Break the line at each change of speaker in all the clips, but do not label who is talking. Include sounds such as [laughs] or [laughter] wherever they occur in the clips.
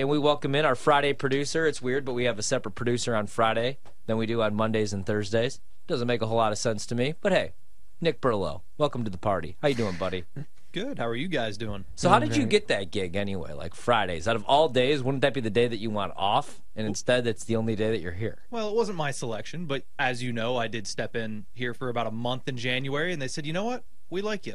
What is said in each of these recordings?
and we welcome in our Friday producer. It's weird, but we have a separate producer on Friday than we do on Mondays and Thursdays. Doesn't make a whole lot of sense to me, but hey, Nick Burlow, welcome to the party. How you doing, buddy? [laughs]
Good. How are you guys doing?
So how did you get that gig anyway? Like Fridays, out of all days, wouldn't that be the day that you want off? And instead, that's the only day that you're here.
Well, it wasn't my selection, but as you know, I did step in here for about a month in January, and they said, you know what, we like you.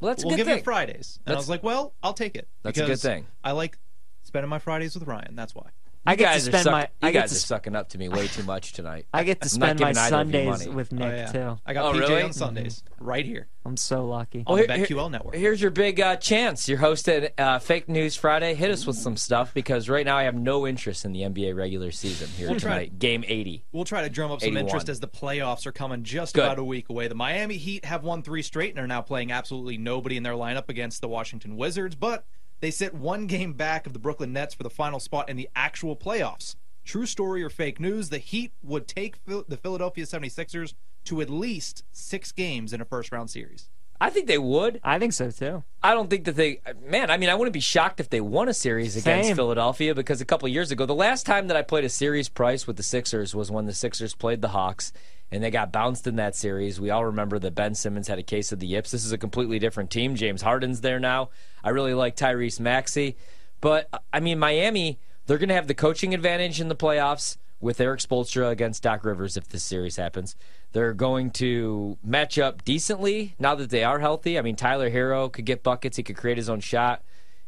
Well, that's a
we'll
good
give
thing.
you Fridays. And I was like, well, I'll take it.
That's a good thing.
I like spending my Fridays with Ryan. That's why.
I
You
get to
guys are
spend
suck-
my.
You
I get
guys
to
are
sp-
sucking up to me way too much tonight. [laughs]
I get to
I'm not
spend my
giving either of you
Sundays
money.
with Nick
Oh, yeah.
too.
I got
Oh,
PJ
really?
on Sundays right here
I'm so lucky.
on
Well,
the
here-
BetQL network.
Here's your big uh, chance. You're hosting uh, Fake News Friday. Hit us with some stuff because right now I have no interest in the NBA regular season here
We'll try-
tonight. Game 80.
We'll try to drum up some
81.
interest as the playoffs are coming just
Good.
about a week away. The Miami Heat have won three straight and are now playing absolutely nobody in their lineup against the Washington Wizards, but they sit one game back of the Brooklyn Nets for the final spot in the actual playoffs. True story or fake news, the Heat would take the Philadelphia 76ers to at least six games in a first round series.
I think they would.
I think so too.
I don't think that they, man. I mean, I wouldn't be shocked if they won a series against
Same.
Philadelphia because a couple years ago, the last time that I played a series price with the Sixers was when the Sixers played the Hawks and they got bounced in that series. We all remember that Ben Simmons had a case of the yips. This is a completely different team. James Harden's there now. I really like Tyrese Maxey, but I mean, Miami, they're going to have the coaching advantage in the playoffs with Erik Spoelstra against Doc Rivers if this series happens. They're going to match up decently now that they are healthy. I mean, Tyler Herro could get buckets. He could create his own shot.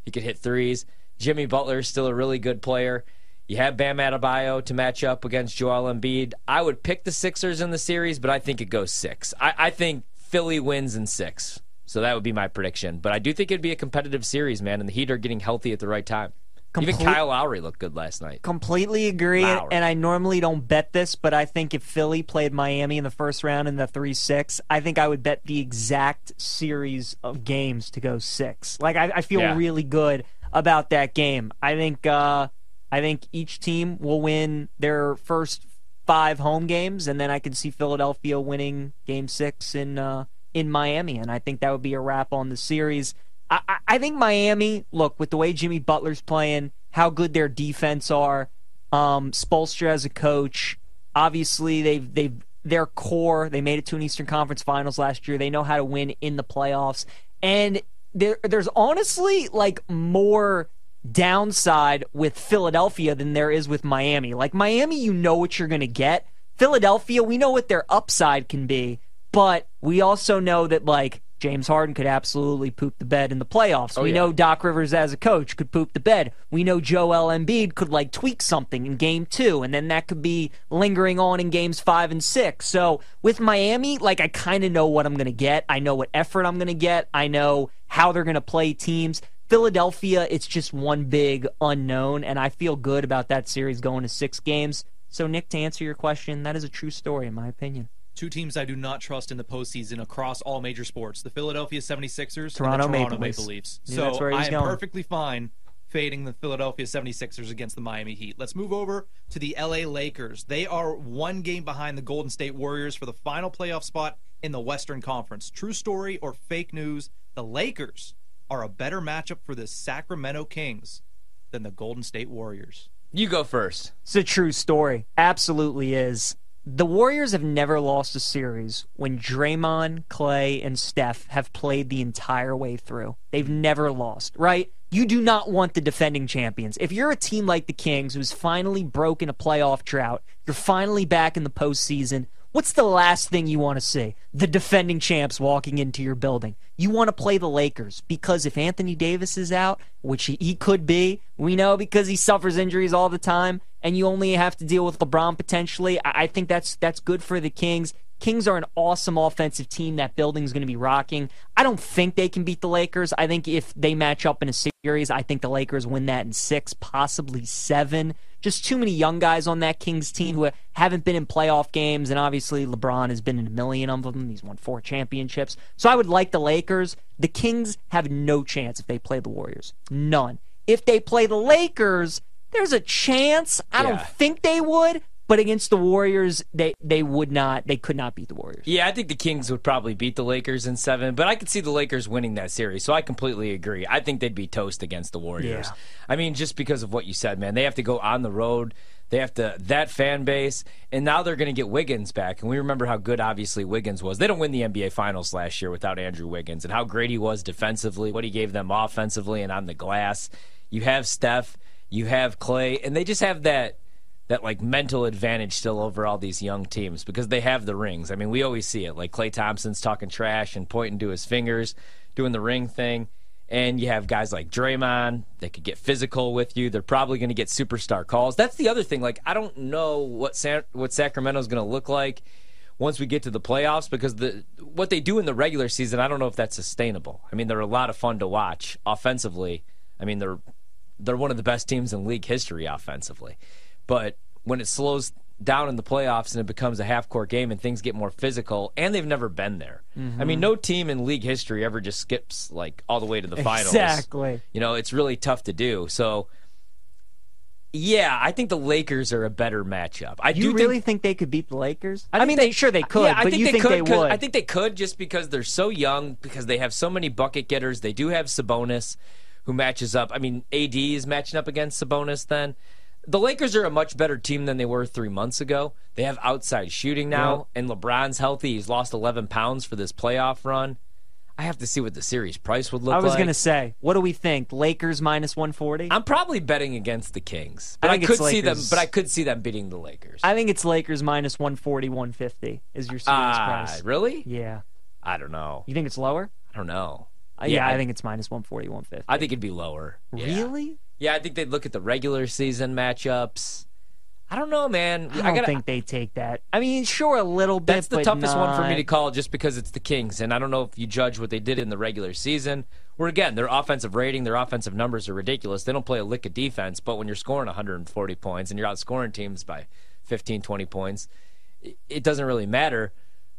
He could hit threes. Jimmy Butler is still a really good player. You have Bam Adebayo to match up against Joel Embiid. I would pick the Sixers in the series, but I think it goes six. I, I think Philly wins in six. So that would be my prediction. But I do think it'd be a competitive series, man, and the Heat are getting healthy at the right time. Even
Complete-
Kyle Lowry looked good last night.
Completely agree. And,
Lowry.
and I normally don't bet this, but I think if Philly played Miami in the first round in the 3 6, I think I would bet the exact series of games to go six. Like, I, I feel
Yeah.
really good about that game. I think. Uh, I think each team will win their first five home games, and then I can see Philadelphia winning Game Six in uh, in Miami, and I think that would be a wrap on the series. I, I, think Miami, look with the way Jimmy Butler's playing, how good their defense are, um, Spoelstra as a coach. Obviously, they've they've their core. They made it to an Eastern Conference Finals last year. They know how to win in the playoffs, and there there's honestly like more downside with Philadelphia than there is with Miami. Like Miami, you know what you're going to get. Philadelphia, we know what their upside can be, but we also know that like James Harden could absolutely poop the bed in the playoffs. Oh, we
yeah.
know Doc Rivers as a coach could poop the bed. We know Joel Embiid could like tweak something in game 2 and then that could be lingering on in games 5 and 6. So, with Miami, like I kind of know what I'm going to get. I know what effort I'm going to get. I know how they're going to play teams. Philadelphia, it's just one big unknown, and I feel good about that series going to six games. So, Nick, to answer your question, that is a true story, in my opinion.
Two teams I do not trust in the postseason across all major sports: the Philadelphia 76ers
Toronto
and the Toronto
Maple Leafs.
Maple Leafs. So
that's where he
I am
going.
perfectly fine fading the Philadelphia 76ers against the Miami Heat. Let's move over to the LA Lakers. They are one game behind the Golden State Warriors for the final playoff spot in the Western Conference. True story or fake news? The Lakers are a better matchup for the Sacramento Kings than the Golden State Warriors.
You go first.
It's a true story. Absolutely is. The Warriors have never lost a series when Draymond, Klay, and Steph have played the entire way through. They've never lost, right? You do not want the defending champions. If you're a team like the Kings who's finally broken a playoff drought, you're finally back in the postseason. What's the last thing you want to see? The defending champs walking into your building. You want to play the Lakers because if Anthony Davis is out, which he, he could be, we know because he suffers injuries all the time, and you only have to deal with LeBron potentially. I, I think that's that's good for the Kings. Kings are an awesome offensive team. That building's going to be rocking. I don't think they can beat the Lakers. I think if they match up in a series, I think the Lakers win that in six, possibly seven. Just too many young guys on that Kings team who haven't been in playoff games, and obviously LeBron has been in a million of them. He's won four championships. So I would like the Lakers. The Kings have no chance if they play the Warriors. None. If they play the Lakers, there's a chance. I don't think they would, But against the Warriors, they they would not, they could not beat the Warriors.
Yeah, I think the Kings would probably beat the Lakers in seven, but I could see the Lakers winning that series. So I completely agree. I think they'd be toast against the Warriors.
Yeah.
I mean, just because of what you said, man, they have to go on the road. They have to that fan base, and now they're going to get Wiggins back. And we remember how good, obviously, Wiggins was. They don't win the NBA Finals last year without Andrew Wiggins, and how great he was defensively, what he gave them offensively and on the glass. You have Steph, you have Klay, and they just have that that like mental advantage still over all these young teams because they have the rings. I mean, we always see it. Like Klay Thompson's talking trash and pointing to his fingers, doing the ring thing. And you have guys like Draymond that could get physical with you. They're probably going to get superstar calls. That's the other thing. Like I don't know what San- what Sacramento's going to look like once we get to the playoffs because the what they do in the regular season, I don't know if that's sustainable. I mean, they're a lot of fun to watch offensively. I mean, they're they're one of the best teams in league history offensively. But when it slows down in the playoffs and it becomes a half court game and things get more physical, and they've never been there. I mean, mm-hmm. no team in league history ever just skips like all the way to the finals.
Exactly.
You know, it's really tough to do. So, yeah, I think the Lakers are a better matchup. I
You
do
really
think,
think, they could beat the Lakers?
I
I, mean,
they-
sure they could,
yeah, I think they
think
could.
they?
I think they could just because they're so young, because they have so many bucket getters. They do have Sabonis, who matches up. I mean, AD is matching up against Sabonis. Then the Lakers are a much better team than they were three months ago. They have outside shooting now, and LeBron's healthy. He's lost 11 pounds for this playoff run. I have to see what the series price would look like.
I was
like.
going to say, what do we think? Lakers minus 140?
I'm probably betting against the Kings,
I
but I,
think
could see them. But I could see them beating the Lakers.
I think it's Lakers minus 140, 150 is your series
Ah,
price.
really?
Yeah.
I don't know.
You think it's lower?
I don't know.
Uh, yeah, I think it's minus 140, 150.
I think it'd be lower.
Really?
Yeah, I think they'd look at the regular season matchups. I don't know, man.
I don't
gotta,
think they take that. I mean, sure, a little bit.
that's the toughest one for me to call, just because it's the Kings, and I don't know if you judge what they did in the regular season. Where again, their offensive rating, their offensive numbers are ridiculous. They don't play a lick of defense, but when you're scoring 140 points and you're outscoring teams by 15, 20 points, it doesn't really matter.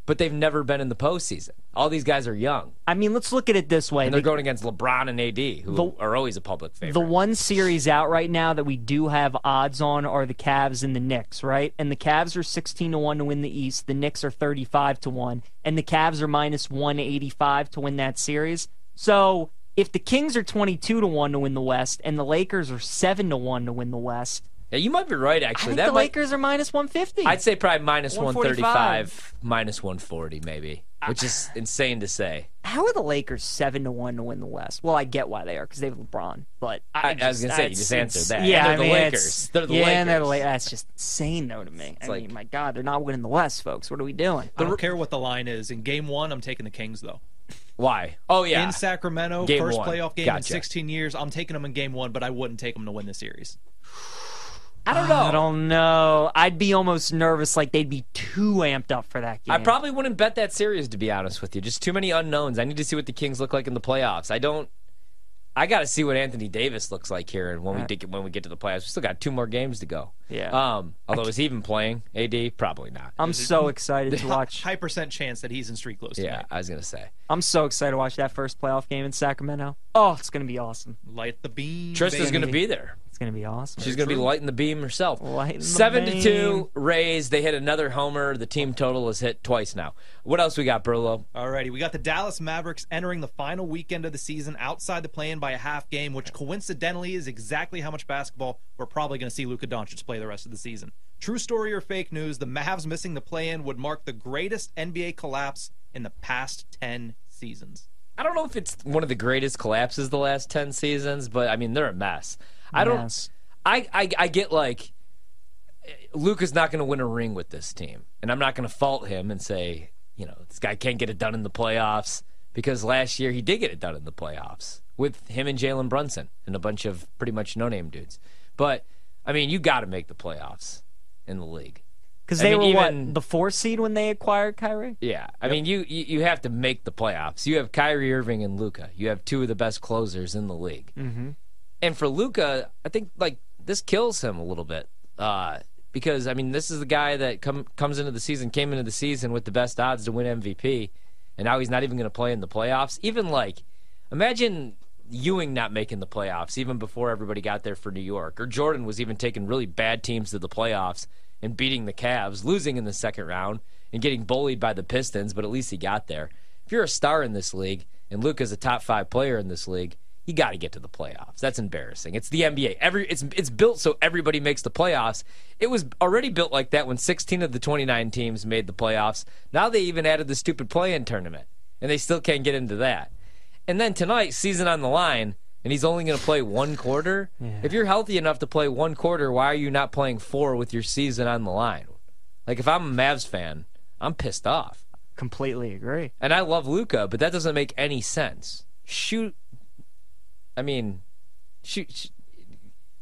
But they've never been in the postseason. All these guys are young,
I mean, let's look at it this way.
and they're
The-
going against LeBron and AD, who
The-
are always a public favorite.
The one series out right now that we do have odds on are the Cavs and the Knicks, right? And the Cavs are 16 to 1 to win the East. The Knicks are 35 to 1. And the Cavs are minus 185 to win that series. So if the Kings are 22 to 1 to win the West and the Lakers are 7 to 1 to win the West,
yeah, you might be right.
Actually, I
Actually,
think
that
the
might,
Lakers are minus 150.
I'd say probably minus 135, minus 140, maybe, which is insane to say.
How are the Lakers 7 to 1 to win the West? Well, I get why they are because they have LeBron. But I,
I was gonna say, you just answered that.
Yeah,
they're
I
the
mean,
Lakers. They're the
yeah, and they're the
Lakers.
That's just insane, though, to me. I
like-
mean, my God, they're not winning the West, folks. What are we doing?
I don't care what the line is. In game one, I'm taking the Kings, though.
Why? Oh yeah,
In Sacramento,
Game
first
one.
playoff game in 16 years, I'm taking them in game one, but I wouldn't take them to win the series.
I don't know.
I don't know. I'd be almost nervous, like they'd be too amped up for that game.
I probably wouldn't bet that series to be honest with you. Just too many unknowns. I need to see what the Kings look like in the playoffs. I don't. I got to see what Anthony Davis looks like here, and when we get when we get to the playoffs, we still got two more games to go.
Yeah.
Um. Although is he even playing? AD probably not.
I'm so excited to watch.
High percent chance that he's in street close
yeah,
tonight.
I was gonna say.
I'm so excited to watch that first playoff game in Sacramento. Oh, it's gonna be awesome.
Light the beam.
Tristan's
baby.
gonna be there.
It's gonna be awesome.
She's going to be lighting the beam herself.
Lighting the
Seven to two Rays. They hit another homer. The team total is hit twice now. What else we got, Burlo?
Alrighty, we got the Dallas Mavericks entering the final weekend of the season outside the play-in by a half game, which coincidentally is exactly how much basketball we're probably going to see Luka Doncic play the rest of the season. True story or fake news? The Mavs missing the play-in would mark the greatest NBA collapse in the past ten seasons.
I don't know if it's one of the greatest collapses the last ten seasons, but I mean they're a mess. I don't.
Mess.
I, I I get like Luka's not going to win a ring with this team, and I'm not going to fault him and say you know this guy can't get it done in the playoffs because last year he did get it done in the playoffs with him and Jalen Brunson and a bunch of pretty much no name dudes. But I mean, you got to make the playoffs in the league.
Because they
mean,
were
even-
what the four seed when they acquired Kyrie.
Yeah, I mean, you, you you have to make the playoffs. You have Kyrie Irving and Luka. You have two of the best closers in the league. Mm-hmm. And for Luka, I think like this kills him a little bit uh, because I mean, this is the guy that come comes into the season, came into the season with the best odds to win MVP, and now he's not even going to play in the playoffs. Even like, imagine Ewing not making the playoffs even before everybody got there for New York, or Jordan was even taking really bad teams to the playoffs and beating the Cavs, losing in the second round, and getting bullied by the Pistons, but at least he got there. If you're a star in this league and Luka's a top five player in this league, you got to get to the playoffs. That's embarrassing. It's the NBA. Every it's it's built so everybody makes the playoffs. It was already built like that when 16 of the 29 teams made the playoffs. Now they even added the stupid play-in tournament, and they still can't get into that. And then tonight, season on the line, and he's only going to play one quarter. If you're healthy enough to play one quarter, why are you not playing four with your season on the line? Like if I'm a Mavs fan, I'm pissed off.
Completely agree.
And I love Luka, but that doesn't make any sense. Shoot. I mean, shoot. sh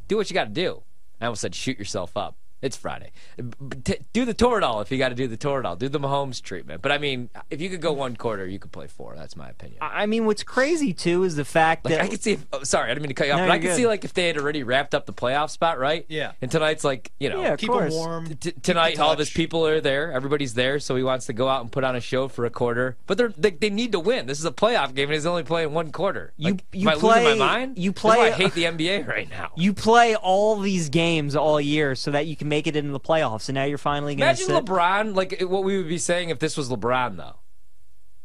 do what you got to do. I almost said shoot yourself up. It's Friday. B- t- do the Toradol if you got to do the Toradol. Do the Mahomes treatment. But I mean, if you could go one quarter, you could play four. That's my opinion.
I I mean, what's crazy too is the fact
Like
that
I could see. If, oh, sorry, I didn't mean to cut you off.
No,
but I
you're
could
good.
see like if they had already wrapped up the playoff spot, right?
Yeah.
And tonight's like you know.
Yeah,
Keep
course.
them warm.
T- tonight, all of his people are there. Everybody's there, so he wants to go out and put on a show for a quarter. But they're, they they need to win. This is a playoff game, and he's only playing one quarter.
You-
Like,
you
am I
play-
losing my mind?
you
That's why
play-
I hate the NBA right now.
you play all these games all year so that you can make it into the playoffs, and now you're finally going to
Imagine
sit.
LeBron, like what we would be saying if this was LeBron, though.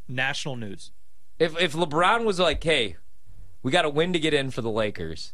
National news.
If if LeBron was like, "Hey, we got to win to get in for the Lakers,"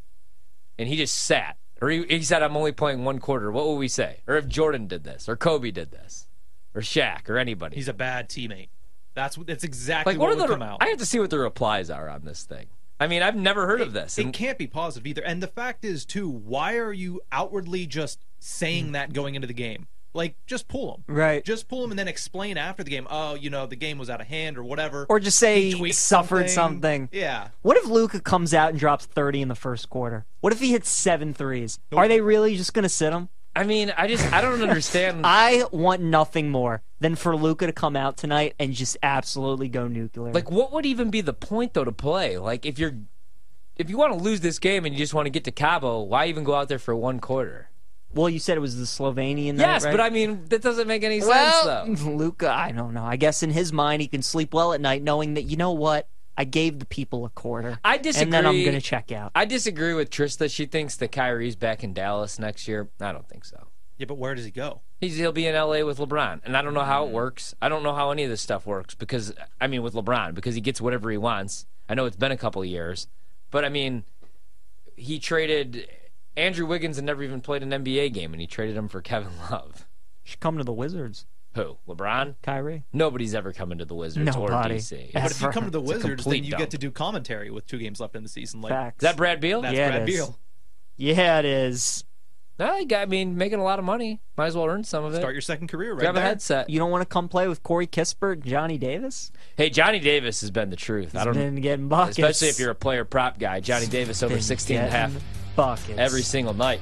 and he just sat, or he, he said, "I'm only playing one quarter," what would we say? Or if Jordan did this, or Kobe did this, or Shaq, or anybody?
He's a bad teammate. That's what- that's exactly
like,
what,
what are
would
the?
come out.
I have to see what the replies are on this thing. I mean, I've never heard of this.
It
and-
can't be positive either. And the fact is, too, why are you outwardly just saying mm. that going into the game? Like, just pull him.
Right.
Just pull him and then explain after the game. Oh, you know, the game was out of hand or whatever.
or just say
He
he suffered
something.
something.
Yeah.
What if Luka comes out and drops 30 in the first quarter? What if he hits seven threes? Are they really just going to sit him?
I mean, I just I don't understand. [laughs]
I want nothing more than for Luka to come out tonight and just absolutely go nuclear.
like, what would even be the point though to play? Like, if you're if you want to lose this game and you just want to get to Cabo, why even go out there for one quarter?
Well, you said it was the Slovenian. night,
Yes,
right?
but I mean that doesn't make any sense though. [laughs]
Luka, I don't know. I guess in his mind, he can sleep well at night, knowing that you know what, I gave the people a quarter,
I disagree.
and then I'm going to check out.
I disagree with Trista. She thinks that Kyrie's back in Dallas next year. I don't think so.
Yeah, but where does he go?
He's he'll be in LA with LeBron, and I don't know how it works. I don't know how any of this stuff works because I mean with LeBron because he gets whatever he wants. I know it's been a couple of years, but I mean he traded Andrew Wiggins had never even played an NBA game, and he traded him for Kevin [laughs] Love.
should come to the Wizards,
Who? LeBron?
Kyrie.
Nobody's ever coming to the Wizards or
Nobody.
DC.
Yeah.
But if you come to the Wizards, then you
dump.
get to do commentary with two games left in the season. Like
Facts.
Is that Brad Beal?
that's
Yeah,
Brad. Beal.
yeah, it is.
No, I mean, making a lot of money. Might as well earn some of it.
Start your second career right
Grab a headset.
You don't want to come play with Corey Kispert and Johnny Davis?
Hey, Johnny Davis has been the truth. I don't,
been getting buckets.
especially if you're a player prop guy. Johnny Davis over
Been
16 and a half
getting
every single night.